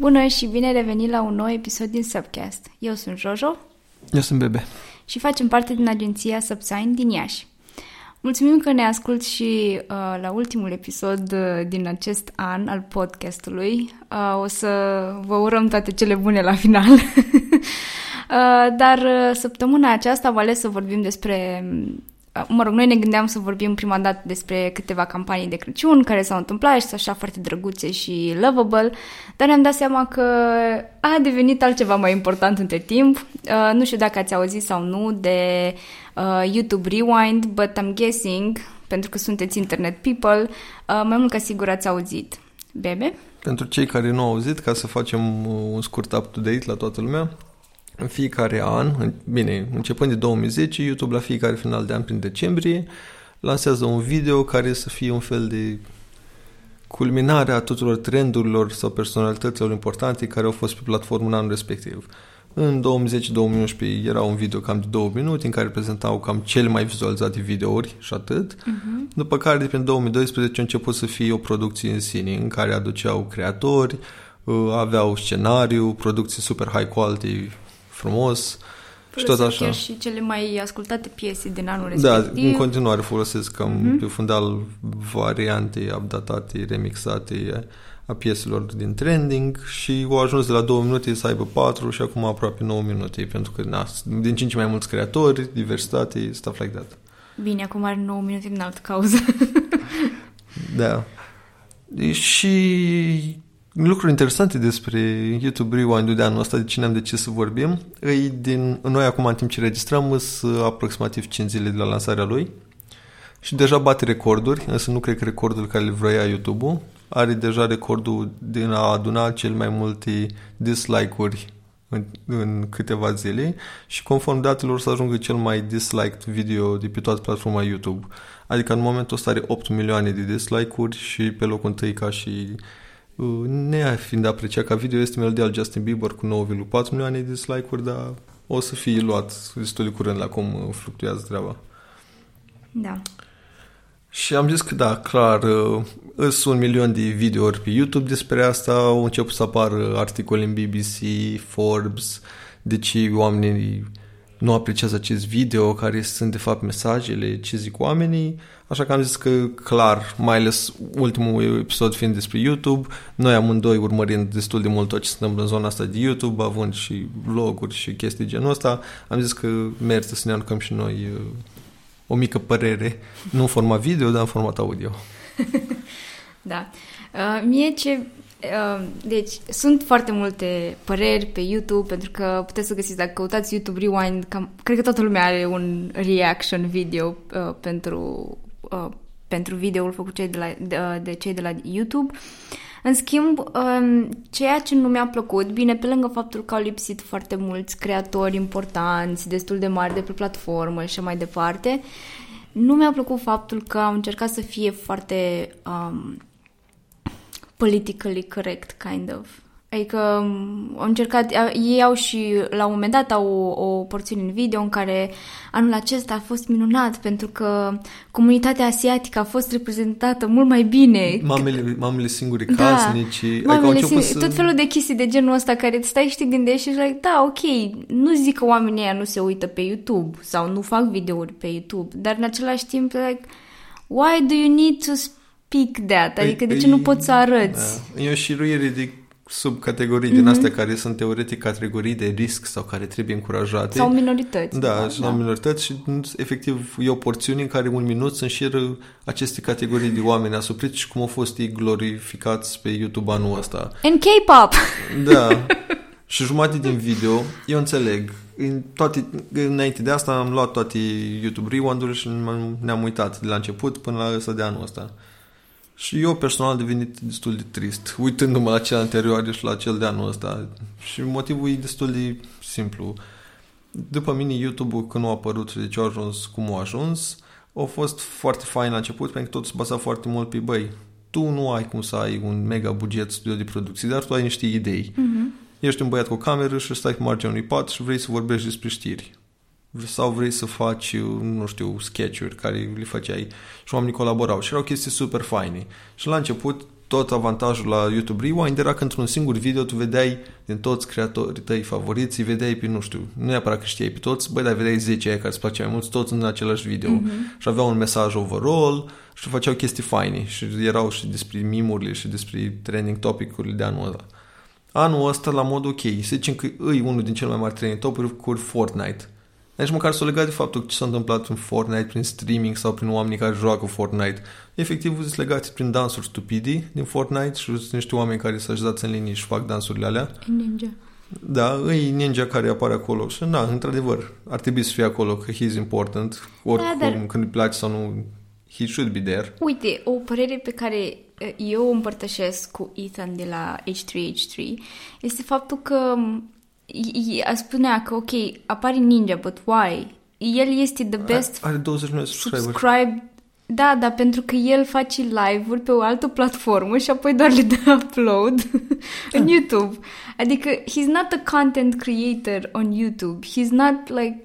Bună și bine revenit la un nou episod din Subcast. Eu sunt Jojo. Eu sunt Bebe. Și facem parte din agenția Subsign din Iași. Mulțumim că ne ascult și uh, la ultimul episod uh, din acest an al podcastului. Uh, o să vă urăm toate cele bune la final. uh, dar uh, săptămâna aceasta am ales să vorbim despre mă rog, noi ne gândeam să vorbim prima dată despre câteva campanii de Crăciun care s-au întâmplat și sunt așa foarte drăguțe și lovable, dar ne-am dat seama că a devenit altceva mai important între timp. Uh, nu știu dacă ați auzit sau nu de uh, YouTube Rewind, but I'm guessing, pentru că sunteți internet people, uh, mai mult ca sigur ați auzit. Bebe? Pentru cei care nu au auzit, ca să facem un scurt up-to-date la toată lumea, în fiecare an, bine, începând de 2010, YouTube la fiecare final de an, prin decembrie, lansează un video care să fie un fel de culminare a tuturor trendurilor sau personalităților importante care au fost pe platformă în anul respectiv. În 2010-2011 era un video cam de două minute în care prezentau cam cele mai vizualizate videouri și atât. Uh-huh. După care, de prin 2012, a început să fie o producție în sine în care aduceau creatori, uh, aveau scenariu, producții super high quality, frumos și tot așa. chiar și cele mai ascultate piese din anul da, respectiv. Da, în continuare folosesc cam uh-huh. pe fundal variante updatate, remixate a pieselor din trending și au ajuns de la 2 minute să aibă 4 și acum aproape 9 minute, pentru că na, din 5 mai mulți creatori, diversitate, stuff like that. Bine, acum are 9 minute din altă cauză. da. Și lucruri interesante despre YouTube Rewind de anul ăsta, de cine am decis să vorbim. Îi din, noi acum, în timp ce registrăm, sunt aproximativ 5 zile de la lansarea lui și deja bate recorduri, însă nu cred că recordul care le vroia YouTube-ul. Are deja recordul din a aduna cel mai multe dislike-uri în, în câteva zile și conform datelor să ajungă cel mai disliked video de pe toată platforma YouTube. Adică în momentul ăsta are 8 milioane de dislike-uri și pe locul întâi ca și fiind apreciat ca video este melodia al Justin Bieber cu 9,4 milioane de dislike-uri, dar o să fie luat destul de curând la cum fluctuează treaba. Da. Și am zis că da, clar, sunt un milion de videouri pe YouTube despre asta, au început să apară articole în BBC, Forbes, de ce oamenii nu apreciază acest video, care sunt de fapt mesajele, ce zic oamenii, așa că am zis că clar, mai ales ultimul episod fiind despre YouTube, noi amândoi urmărind destul de mult tot ce se întâmplă în zona asta de YouTube, având și vloguri și chestii genul ăsta, am zis că merită să ne aruncăm și noi uh, o mică părere, nu în format video, dar în format audio. da. Uh, mie ce Ehm, deci, sunt foarte multe păreri pe YouTube, pentru că puteți să găsiți, dacă căutați YouTube Rewind, cam, cred că toată lumea are un reaction video uh, pentru, uh, pentru videoul făcut cei de, la, de, uh, de cei de la YouTube. În schimb, um, ceea ce nu mi-a plăcut, bine, pe lângă faptul că au lipsit foarte mulți creatori importanți, destul de mari de pe platformă și mai departe, nu mi-a plăcut faptul că au încercat să fie foarte... Um, politically correct, kind of. Adică um, au încercat, ei au și la un moment dat au o, o porțiune în video în care anul acesta a fost minunat pentru că comunitatea asiatică a fost reprezentată mult mai bine. Mamele, mamele singure da, casnici. Adică mamele adică singure, să... Tot felul de chestii de genul ăsta care îți stai și te gândești și like, da, ok, nu zic că oamenii ăia nu se uită pe YouTube sau nu fac videouri pe YouTube, dar în același timp, like, why do you need to pic that? Păi, adică de ce nu păi, poți să arăți? Da. E o șiruire de subcategorii mm-hmm. din mhm. astea care sunt teoretic categorii de risc sau care trebuie încurajate. Sau minorități. Da, da. sau minorități și efectiv e o porțiune în care un minut să înșiră aceste categorii de oameni asupriți și cum au fost ei glorificați pe YouTube anul ăsta. În K-pop! Da. și jumătate din video, eu înțeleg, în toate, înainte de asta am luat toate YouTube rewind și ne-am uitat de la început până la ăsta de anul ăsta. Și eu personal am devenit destul de trist, uitându-mă la cel anterior și la cel de anul ăsta. Și motivul e destul de simplu. După mine, YouTube-ul, când a apărut și de ce a ajuns cum a ajuns, a fost foarte fain la început, pentru că tot se baza foarte mult pe băi. Tu nu ai cum să ai un mega buget studio de producție, dar tu ai niște idei. Mm-hmm. Ești un băiat cu o cameră și stai cu marginea unui pat și vrei să vorbești despre știri sau vrei să faci, nu știu, sketch-uri care le făceai și oamenii colaborau și erau chestii super faine. Și la început tot avantajul la YouTube Rewind era că într-un singur video tu vedeai din toți creatorii tăi favoriți, îi vedeai pe, nu știu, nu neapărat că știai pe toți, băi, dar vedeai 10 aia care îți place mai mult, toți în același video mm-hmm. și aveau un mesaj overall și făceau chestii faine și erau și despre mimurile și despre trending topic-urile de anul ăsta. Anul ăsta, la mod ok, să zicem că îi unul din cele mai mari trending topic-uri Fortnite deci măcar s-o legat de faptul ce s-a întâmplat în Fortnite prin streaming sau prin oamenii care joacă Fortnite. Efectiv, sunt legați prin dansuri stupidi din Fortnite și sunt niște oameni care s-au ajutat în linie și fac dansurile alea. Ninja. Da, e ninja care apare acolo și da, într-adevăr, ar trebui să fie acolo, că he's important, oricum, da, dar... când îi place sau nu, he should be there. Uite, o părere pe care eu o împărtășesc cu Ethan de la H3H3 este faptul că spunea că, ok, apare Ninja, but why? El este the best... Are 20 milioane subscriberi. Subscribe, da, dar pentru că el face live-uri pe o altă platformă și apoi doar le dă upload în YouTube. Adică, he's not a content creator on YouTube. He's not like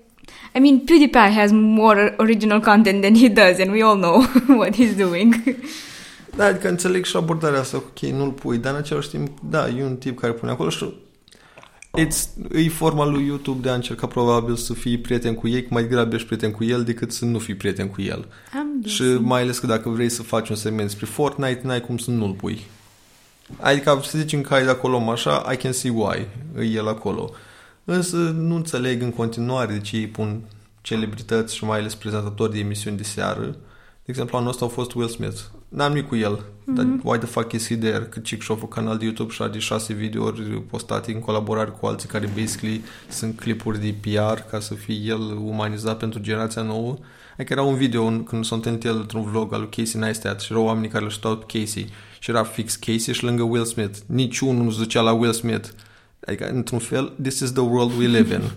I mean, PewDiePie has more original content than he does, and we all know what he's doing. Da, adică înțeleg și abordarea asta, ok, nu-l pui, dar în același timp, da, e un tip care pune acolo și It's, e forma lui YouTube de a încerca probabil să fii prieten cu ei, mai degrabă ești prieten cu el decât să nu fii prieten cu el. Am și mai ales că dacă vrei să faci un segment despre Fortnite, n-ai cum să nu-l pui. Adică să zicem că ai de acolo așa, I can see why, e el acolo. Însă nu înțeleg în continuare de ce ei pun celebrități și mai ales prezentatori de emisiuni de seară de exemplu, anul ăsta a fost Will Smith. N-am nimic cu el. Mm-hmm. Dar why the fuck is he there? Că Chic și canal de YouTube și are șase videouri postate în colaborare cu alții care basically sunt clipuri de PR ca să fie el umanizat pentru generația nouă. Adică era un video când s-a întâlnit el într-un vlog al lui Casey Neistat și erau oamenii care îl știau Casey și era fix Casey și lângă Will Smith. Niciunul nu zicea la Will Smith. Adică, într-un fel, this is the world we live in.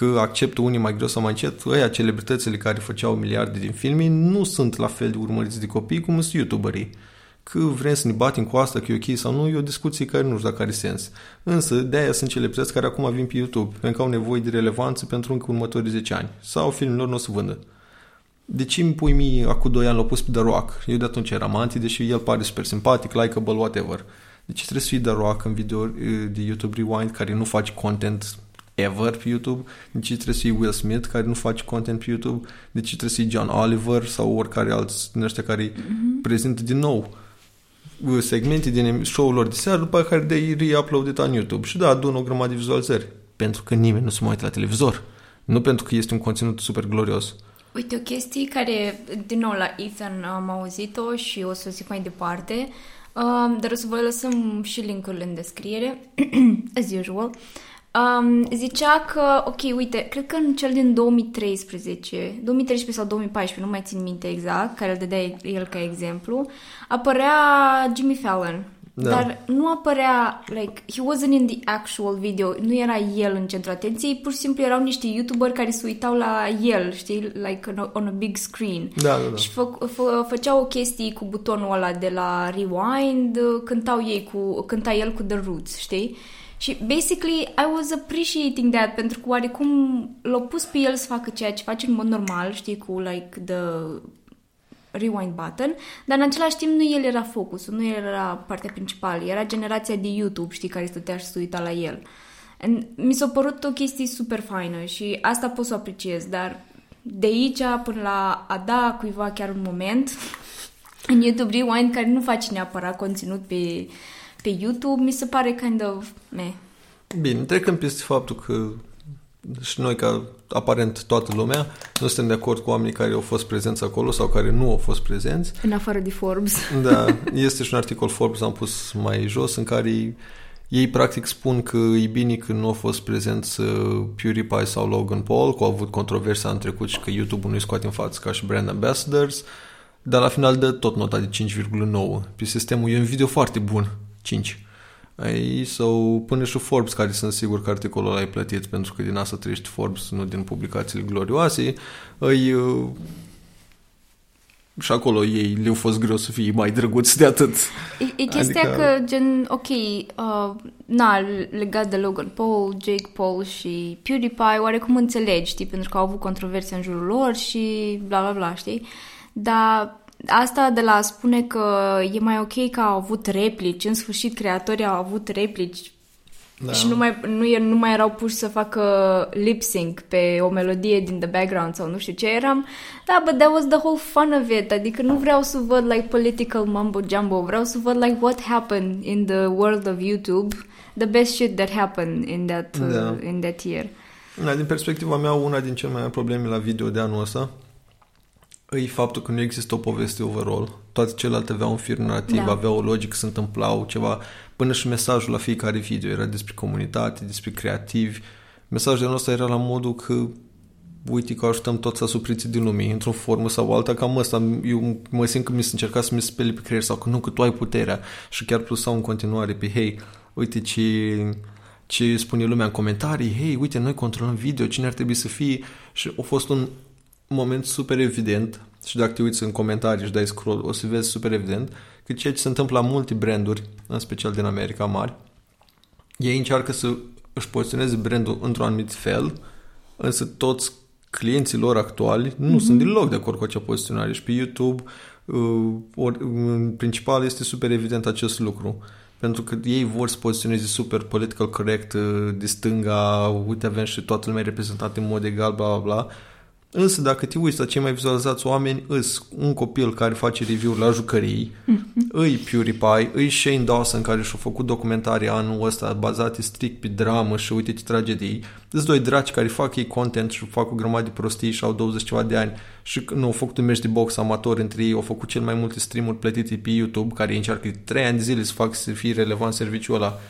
că acceptă unii mai greu sau mai încet, ăia celebritățile care făceau miliarde din filme nu sunt la fel de urmăriți de copii cum sunt youtuberii. Că vrem să ne batem cu asta, că e ok sau nu, e o discuție care nu știu dacă are sens. Însă, de-aia sunt celebrități care acum vin pe YouTube, pentru că au nevoie de relevanță pentru încă următorii 10 ani. Sau filmul lor nu o să vândă. De ce îmi pui mie acum 2 ani l-au pus pe The Rock? Eu de atunci eram anti, deși el pare super simpatic, likeable, whatever. Deci trebuie să fii The Rock în video de YouTube Rewind care nu faci content ever pe YouTube, de ce trebuie să fie Will Smith care nu face content pe YouTube, de ce trebuie să fie John Oliver sau oricare alți din ăștia care mm-hmm. prezintă din nou uh, segmente din show-urilor de seară, după care de re-uploaded în YouTube. Și da, adună o grămadă de vizualizări. Pentru că nimeni nu se mai uită la televizor. Nu pentru că este un conținut super glorios. Uite, o chestie care, din nou, la Ethan am auzit-o și o să o zic mai departe, um, dar o să vă lăsăm și link-urile în descriere, as usual. Uh, Um, zicea că, ok, uite, cred că în cel din 2013, 2013 sau 2014, nu mai țin minte exact, care îl dădea el ca exemplu, apărea Jimmy Fallon. Da. Dar nu apărea, like, he wasn't in the actual video, nu era el în centrul atenției, pur și simplu erau niște youtuberi care se uitau la el, știi, like on a, on a big screen. Da, da, da. Și fă, fă, făceau o chestie cu butonul ăla de la Rewind, cântau ei cu, cânta el cu The Roots, știi? Și, basically, I was appreciating that, pentru că oarecum l-a pus pe el să facă ceea ce face în mod normal, știi, cu, like, the rewind button, dar în același timp nu el era focusul, nu el era partea principală, era generația de YouTube, știi, care stătea și se uita la el. And mi s-a părut o chestie super faină și asta pot să o apreciez, dar de aici până la a da cuiva chiar un moment în YouTube Rewind care nu face neapărat conținut pe pe YouTube, mi se pare kind of meh. Bine, trecând peste faptul că și noi, ca aparent toată lumea, nu suntem de acord cu oamenii care au fost prezenți acolo sau care nu au fost prezenți. În afară de Forbes. Da, este și un articol Forbes, am pus mai jos, în care ei practic spun că e bine că nu au fost prezenți uh, PewDiePie sau Logan Paul, că au avut controverse în trecut și că YouTube nu-i scoate în față ca și brand ambassadors, dar la final dă tot nota de 5,9. Pe sistemul e un video foarte bun 5. Ai, sau până și Forbes, care sunt sigur că articolul ăla ai plătit pentru că din asta trăiești Forbes, nu din publicațiile glorioase, îi, uh, și acolo ei le-au fost greu să fie mai drăguți de atât. E, e chestia adică... că, gen, ok, uh, na, legat de Logan Paul, Jake Paul și PewDiePie, oarecum înțelegi, știi, pentru că au avut controverse în jurul lor și bla bla bla, știi? Dar asta de la a spune că e mai ok că au avut replici, în sfârșit creatorii au avut replici da. și nu mai, nu, nu mai erau puși să facă lip sync pe o melodie din the background sau nu știu ce eram. Da, but that was the whole fun of it. Adică nu vreau să văd like political mumbo jumbo, vreau să văd like what happened in the world of YouTube, the best shit that happened in that, da. uh, in that year. Da, din perspectiva mea, una din cele mai mari probleme la video de anul ăsta e faptul că nu există o poveste overall. Toate celelalte aveau un fir narrativ, da. aveau o logică, se întâmplau ceva. Până și mesajul la fiecare video era despre comunitate, despre creativi. Mesajul nostru era la modul că uite că ajutăm toți asupriții din lume, într-o formă sau alta, cam asta, eu mă simt că mi se încerca să mi speli pe creier sau că nu, că tu ai puterea și chiar plus sau în continuare pe hei, uite ce, ce spune lumea în comentarii, hei, uite, noi controlăm video, cine ar trebui să fie și a fost un moment super evident și dacă te uiți în comentarii și dai scroll, o să vezi super evident că ceea ce se întâmplă la multe branduri, în special din America mari, ei încearcă să își poziționeze brandul într-un anumit fel, însă toți clienții lor actuali nu mm-hmm. sunt deloc de acord cu acea poziționare și pe YouTube uh, or, în principal este super evident acest lucru pentru că ei vor să poziționeze super political correct uh, de stânga, uite avem și toată lumea reprezentată în mod egal, bla bla bla Însă dacă te uiți la cei mai vizualizați oameni, îs un copil care face review la jucării, mm-hmm. îi PewDiePie, îi Shane Dawson care și-a făcut documentare anul ăsta bazate strict pe dramă și uite ce tragedii. Îs doi draci care fac ei content și fac o grămadă de prostii și au 20 ceva de ani și nu au făcut un meci de box amator între ei, au făcut cel mai multe streamuri plătite pe YouTube care încearcă 3 ani de zile să fac să fie relevant serviciul ăla.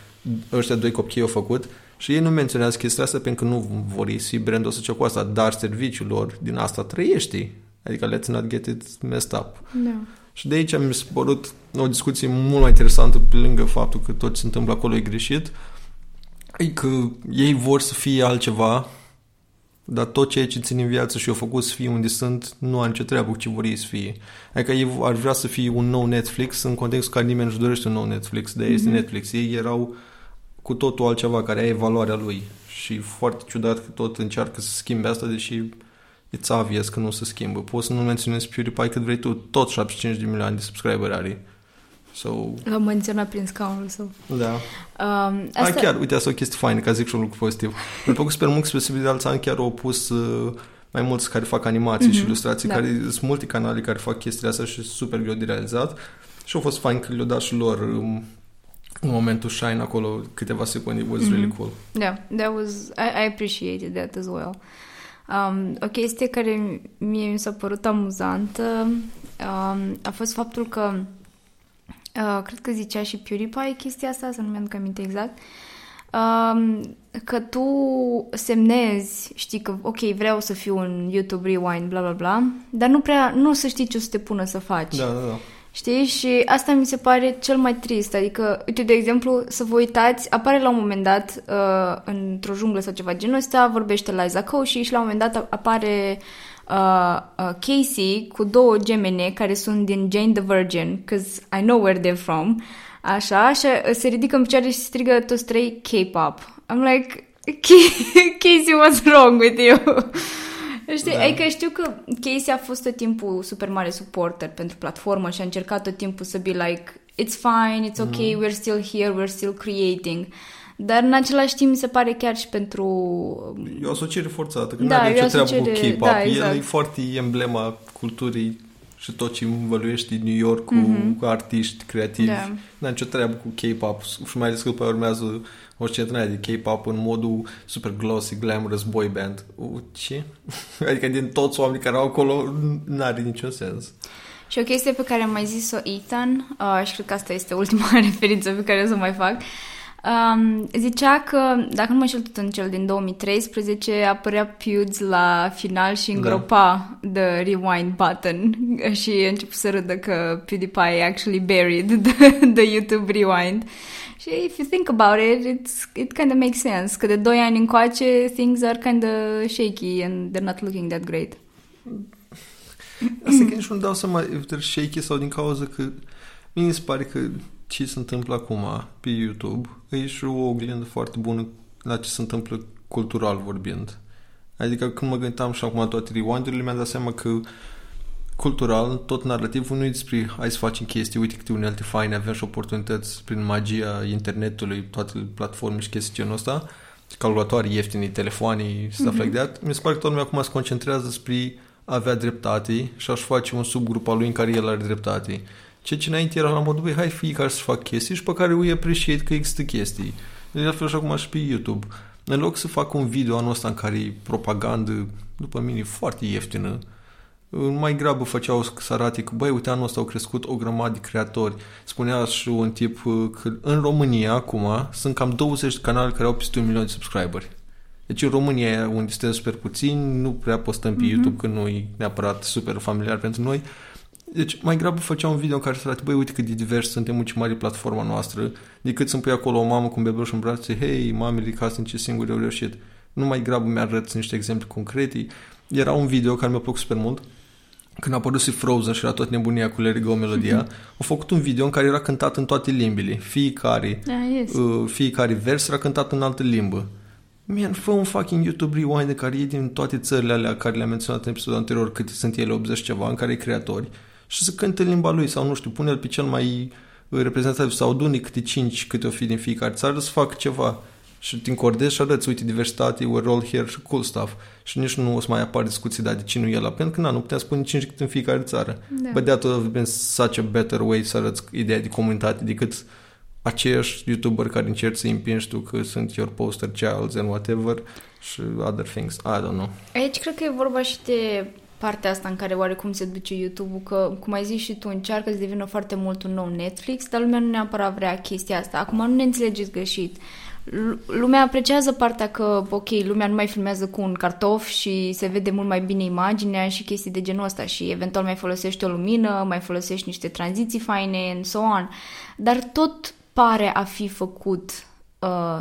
Ăștia doi copii au făcut și ei nu menționează chestia asta pentru că nu vor fi brandul să cu asta, dar serviciul lor din asta trăiește. Adică let's not get it messed up. Da. Și de aici mi s-a părut o discuție mult mai interesantă pe lângă faptul că tot ce se întâmplă acolo e greșit. E că ei vor să fie altceva, dar tot ceea ce țin în viață și au făcut să fie unde sunt, nu are nicio treabă cu ce vor ei să fie. Adică ei ar vrea să fie un nou Netflix în contextul care nimeni nu-și dorește un nou Netflix, de mm-hmm. este Netflix. Ei erau uh, cu totul altceva care are valoarea lui și foarte ciudat că tot încearcă să schimbe asta, deși it's obvious că nu se schimbă. Poți să nu menționezi PewDiePie cât vrei tu, tot 75 de milioane de subscriberi are. So... L-am menționat prin scaunul său. Da. Um, asta... A, chiar, uite, asta e o chestie faină, ca zic și un lucru pozitiv. Mi-a plăcut super mult că spre de alți ani chiar au pus uh, mai mulți care fac animații mm-hmm. și ilustrații, da. care sunt multe canale care fac chestiile astea și super greu de realizat. Și au fost fain că le-au dat și lor um, în momentul shine acolo câteva secunde was mm-hmm. really cool. Yeah, that was I, I appreciated that as well. Um, o chestie care mie mi s-a părut amuzantă um, a fost faptul că uh, cred că zicea și PewDiePie chestia asta, să nu mi-aduc aminte exact, um, că tu semnezi, știi că, ok, vreau să fiu un YouTube Rewind, bla bla bla, dar nu prea, nu o să știi ce o să te pună să faci. Da, da, da. Știi? Și asta mi se pare cel mai trist. Adică, uite, de exemplu, să vă uitați, apare la un moment dat uh, într-o junglă sau ceva genul ăsta, vorbește Liza Koshy și la un moment dat apare uh, uh, Casey cu două gemene care sunt din Jane the Virgin, because I know where they're from. Așa, și se ridică în picioare și strigă toți trei K-pop. I'm like, Casey, what's wrong with you? Știi, da. adică știu că Casey a fost tot timpul super mare supporter pentru platformă și a încercat tot timpul să be like, it's fine, it's okay, mm. we're still here, we're still creating. Dar în același timp mi se pare chiar și pentru... E o asociere forțată, că da, nu are nicio treabă cu K-pop. Da, exact. El e foarte emblema culturii și tot ce învăluiește New York cu, mm-hmm. cu artiști creativi. Da. Nu are nicio treabă cu K-pop și mai ales că după urmează o scenă de K-pop în modul super glossy, glamorous boy band. Ce? adică din toți oamenii care au acolo n-are niciun sens. Și o chestie pe care am mai zis-o Ethan, uh, și cred că asta este ultima referință pe care o să mai fac, um, zicea că, dacă nu mă știu tot în cel din 2013, apărea Pewds la final și îngropa da. the rewind button și a început să râdă că PewDiePie actually buried the, the YouTube rewind. Și if you think about it, it's, it kind of makes sense. Că de doi ani încoace, things are kind of shaky and they're not looking that great. Asta că nici nu dau seama if they're shaky sau din cauza că mie mi se pare că ce se întâmplă acum pe YouTube e și o oglindă foarte bună la ce se întâmplă cultural vorbind. Adică când mă gândeam și acum toate rewind-urile, mi-am dat seama că cultural, tot narrativul nu e despre hai să facem chestii, uite câte unelte faine, avem și oportunități prin magia internetului, toate platformele și chestii genul ăsta, calculatoare ieftine, telefoane, stuff mm-hmm. like that. Mi se pare că toată lumea acum se concentrează spre a avea dreptate și aș face un subgrup al lui în care el are dreptate. Ceea ce înainte era la modul, băi, hai fiecare să fac chestii și pe care îi appreciate că există chestii. De la fel și acum și pe YouTube. În loc să fac un video anul ăsta în care e propagandă, după mine, foarte ieftină, mai grabă făceau să arate că, băi, uite, anul ăsta au crescut o grămadă de creatori. Spunea și un tip uh, că în România, acum, sunt cam 20 de canale care au peste un milion de subscriberi. Deci în România, unde suntem super puțini, nu prea postăm pe mm-hmm. YouTube, că nu e neapărat super familiar pentru noi. Deci mai grabă făceau un video în care să arate, băi, uite cât de divers suntem, în ce mare platforma noastră, decât să-mi pui acolo o mamă cu un bebeluș în brațe, hei, mamele casă, ce singuri au reușit. Nu mai grabă mi-arăt niște exemple concrete. Era un video care mi-a plăcut super mult, când a apărut și Frozen și era tot nebunia cu Larry Go melodia, mm-hmm. au făcut un video în care era cântat în toate limbile. Fiecare, ah, yes. uh, fiecare vers era cântat în altă limbă. Man, fă un fucking YouTube Rewind de care e din toate țările alea care le-am menționat în episodul anterior, câte sunt ele, 80 ceva, în care e creatori, și să cânte limba lui sau nu știu, pune-l pe cel mai reprezentativ sau adune câte 5 câte o fi din fiecare țară să facă ceva și te încordezi și arăți, uite, diversitate, we're all here și cool stuff. Și nici nu o să mai apare discuții, dar de ce nu e la pentru că na, nu putem spune 5 cât în fiecare țară. Da. But that would have been such a better way să arăți ideea de comunitate decât aceiași youtuber care încerci să împingi tu că sunt your poster childs and whatever și other things. I don't know. Aici cred că e vorba și de partea asta în care oarecum se duce YouTube-ul, că, cum ai zis și tu, încearcă să devină foarte mult un nou Netflix, dar lumea nu neapărat vrea chestia asta. Acum nu ne înțelegeți greșit lumea apreciază partea că, ok, lumea nu mai filmează cu un cartof și se vede mult mai bine imaginea și chestii de genul ăsta și eventual mai folosești o lumină, mai folosești niște tranziții faine and so on. Dar tot pare a fi făcut uh,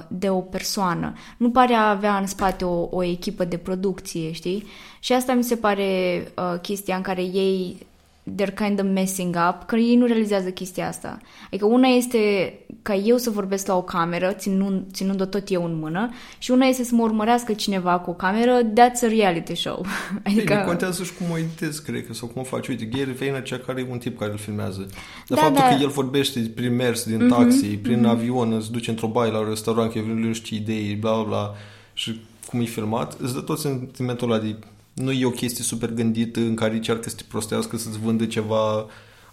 de o persoană. Nu pare a avea în spate o, o echipă de producție, știi? Și asta mi se pare uh, chestia în care ei they're kind of messing up, că ei nu realizează chestia asta. Adică una este ca eu să vorbesc la o cameră, ținând, ținând-o tot eu în mână, și una este să mă urmărească cineva cu o cameră, that's a reality show. Adică... Bine, contează și cum o editezi, cred că, sau cum o faci. Uite, Gary Vaynerchuk care e un tip care îl filmează. Dar da, faptul da. că el vorbește prin mers, din mm-hmm, taxi, prin mm-hmm. avion, îți duce într-o baie la un restaurant, că el știe idei, bla, bla, bla, și cum e filmat, îți dă tot sentimentul ăla de nu e o chestie super gândită în care încearcă să te prostească, să-ți vândă ceva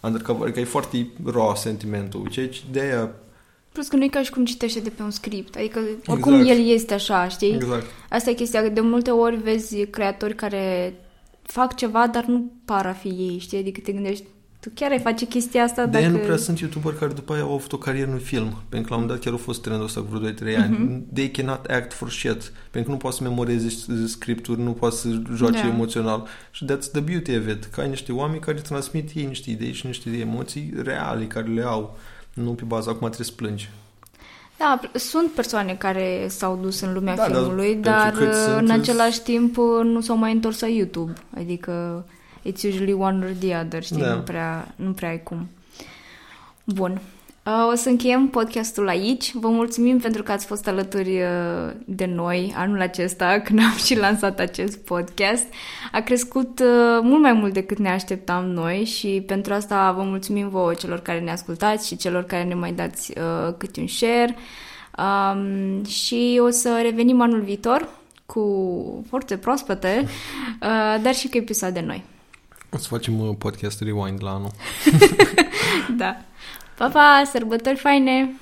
undercover, adică e foarte raw sentimentul, ceea ce de aia Plus că nu e ca și cum citește de pe un script, adică oricum exact. el este așa, știi? Exact. Asta e chestia, de multe ori vezi creatori care fac ceva, dar nu par a fi ei, știi? Adică te gândești, tu chiar ai face chestia asta de dacă... nu prea sunt youtuber care după aia au avut o carieră în film. Pentru că la un moment dat chiar a fost trendul ăsta cu vreo 2-3 uh-huh. ani. Mhm. They cannot act for shit. Pentru că nu poți să memoreze scripturi, nu poți să joace yeah. emoțional. Și that's the beauty of it. Că ai niște oameni care transmit ei niște idei și niște emoții reale care le au. Nu pe baza acum trebuie să plângi. Da, sunt persoane care s-au dus în lumea da, filmului, dar, dar în același timp nu s-au mai întors la YouTube. Adică it's usually one or the other, știi? Da. Nu, prea, nu prea ai cum. Bun. Uh, o să încheiem podcastul aici. Vă mulțumim pentru că ați fost alături uh, de noi anul acesta când am și lansat acest podcast. A crescut uh, mult mai mult decât ne așteptam noi și pentru asta vă mulțumim vouă celor care ne ascultați și celor care ne mai dați câte un share. Um, și o să revenim anul viitor cu forțe proaspete, dar și cu episoade noi. O să facem uh, podcast rewind la anul. da. Pa, pa, sărbători faine!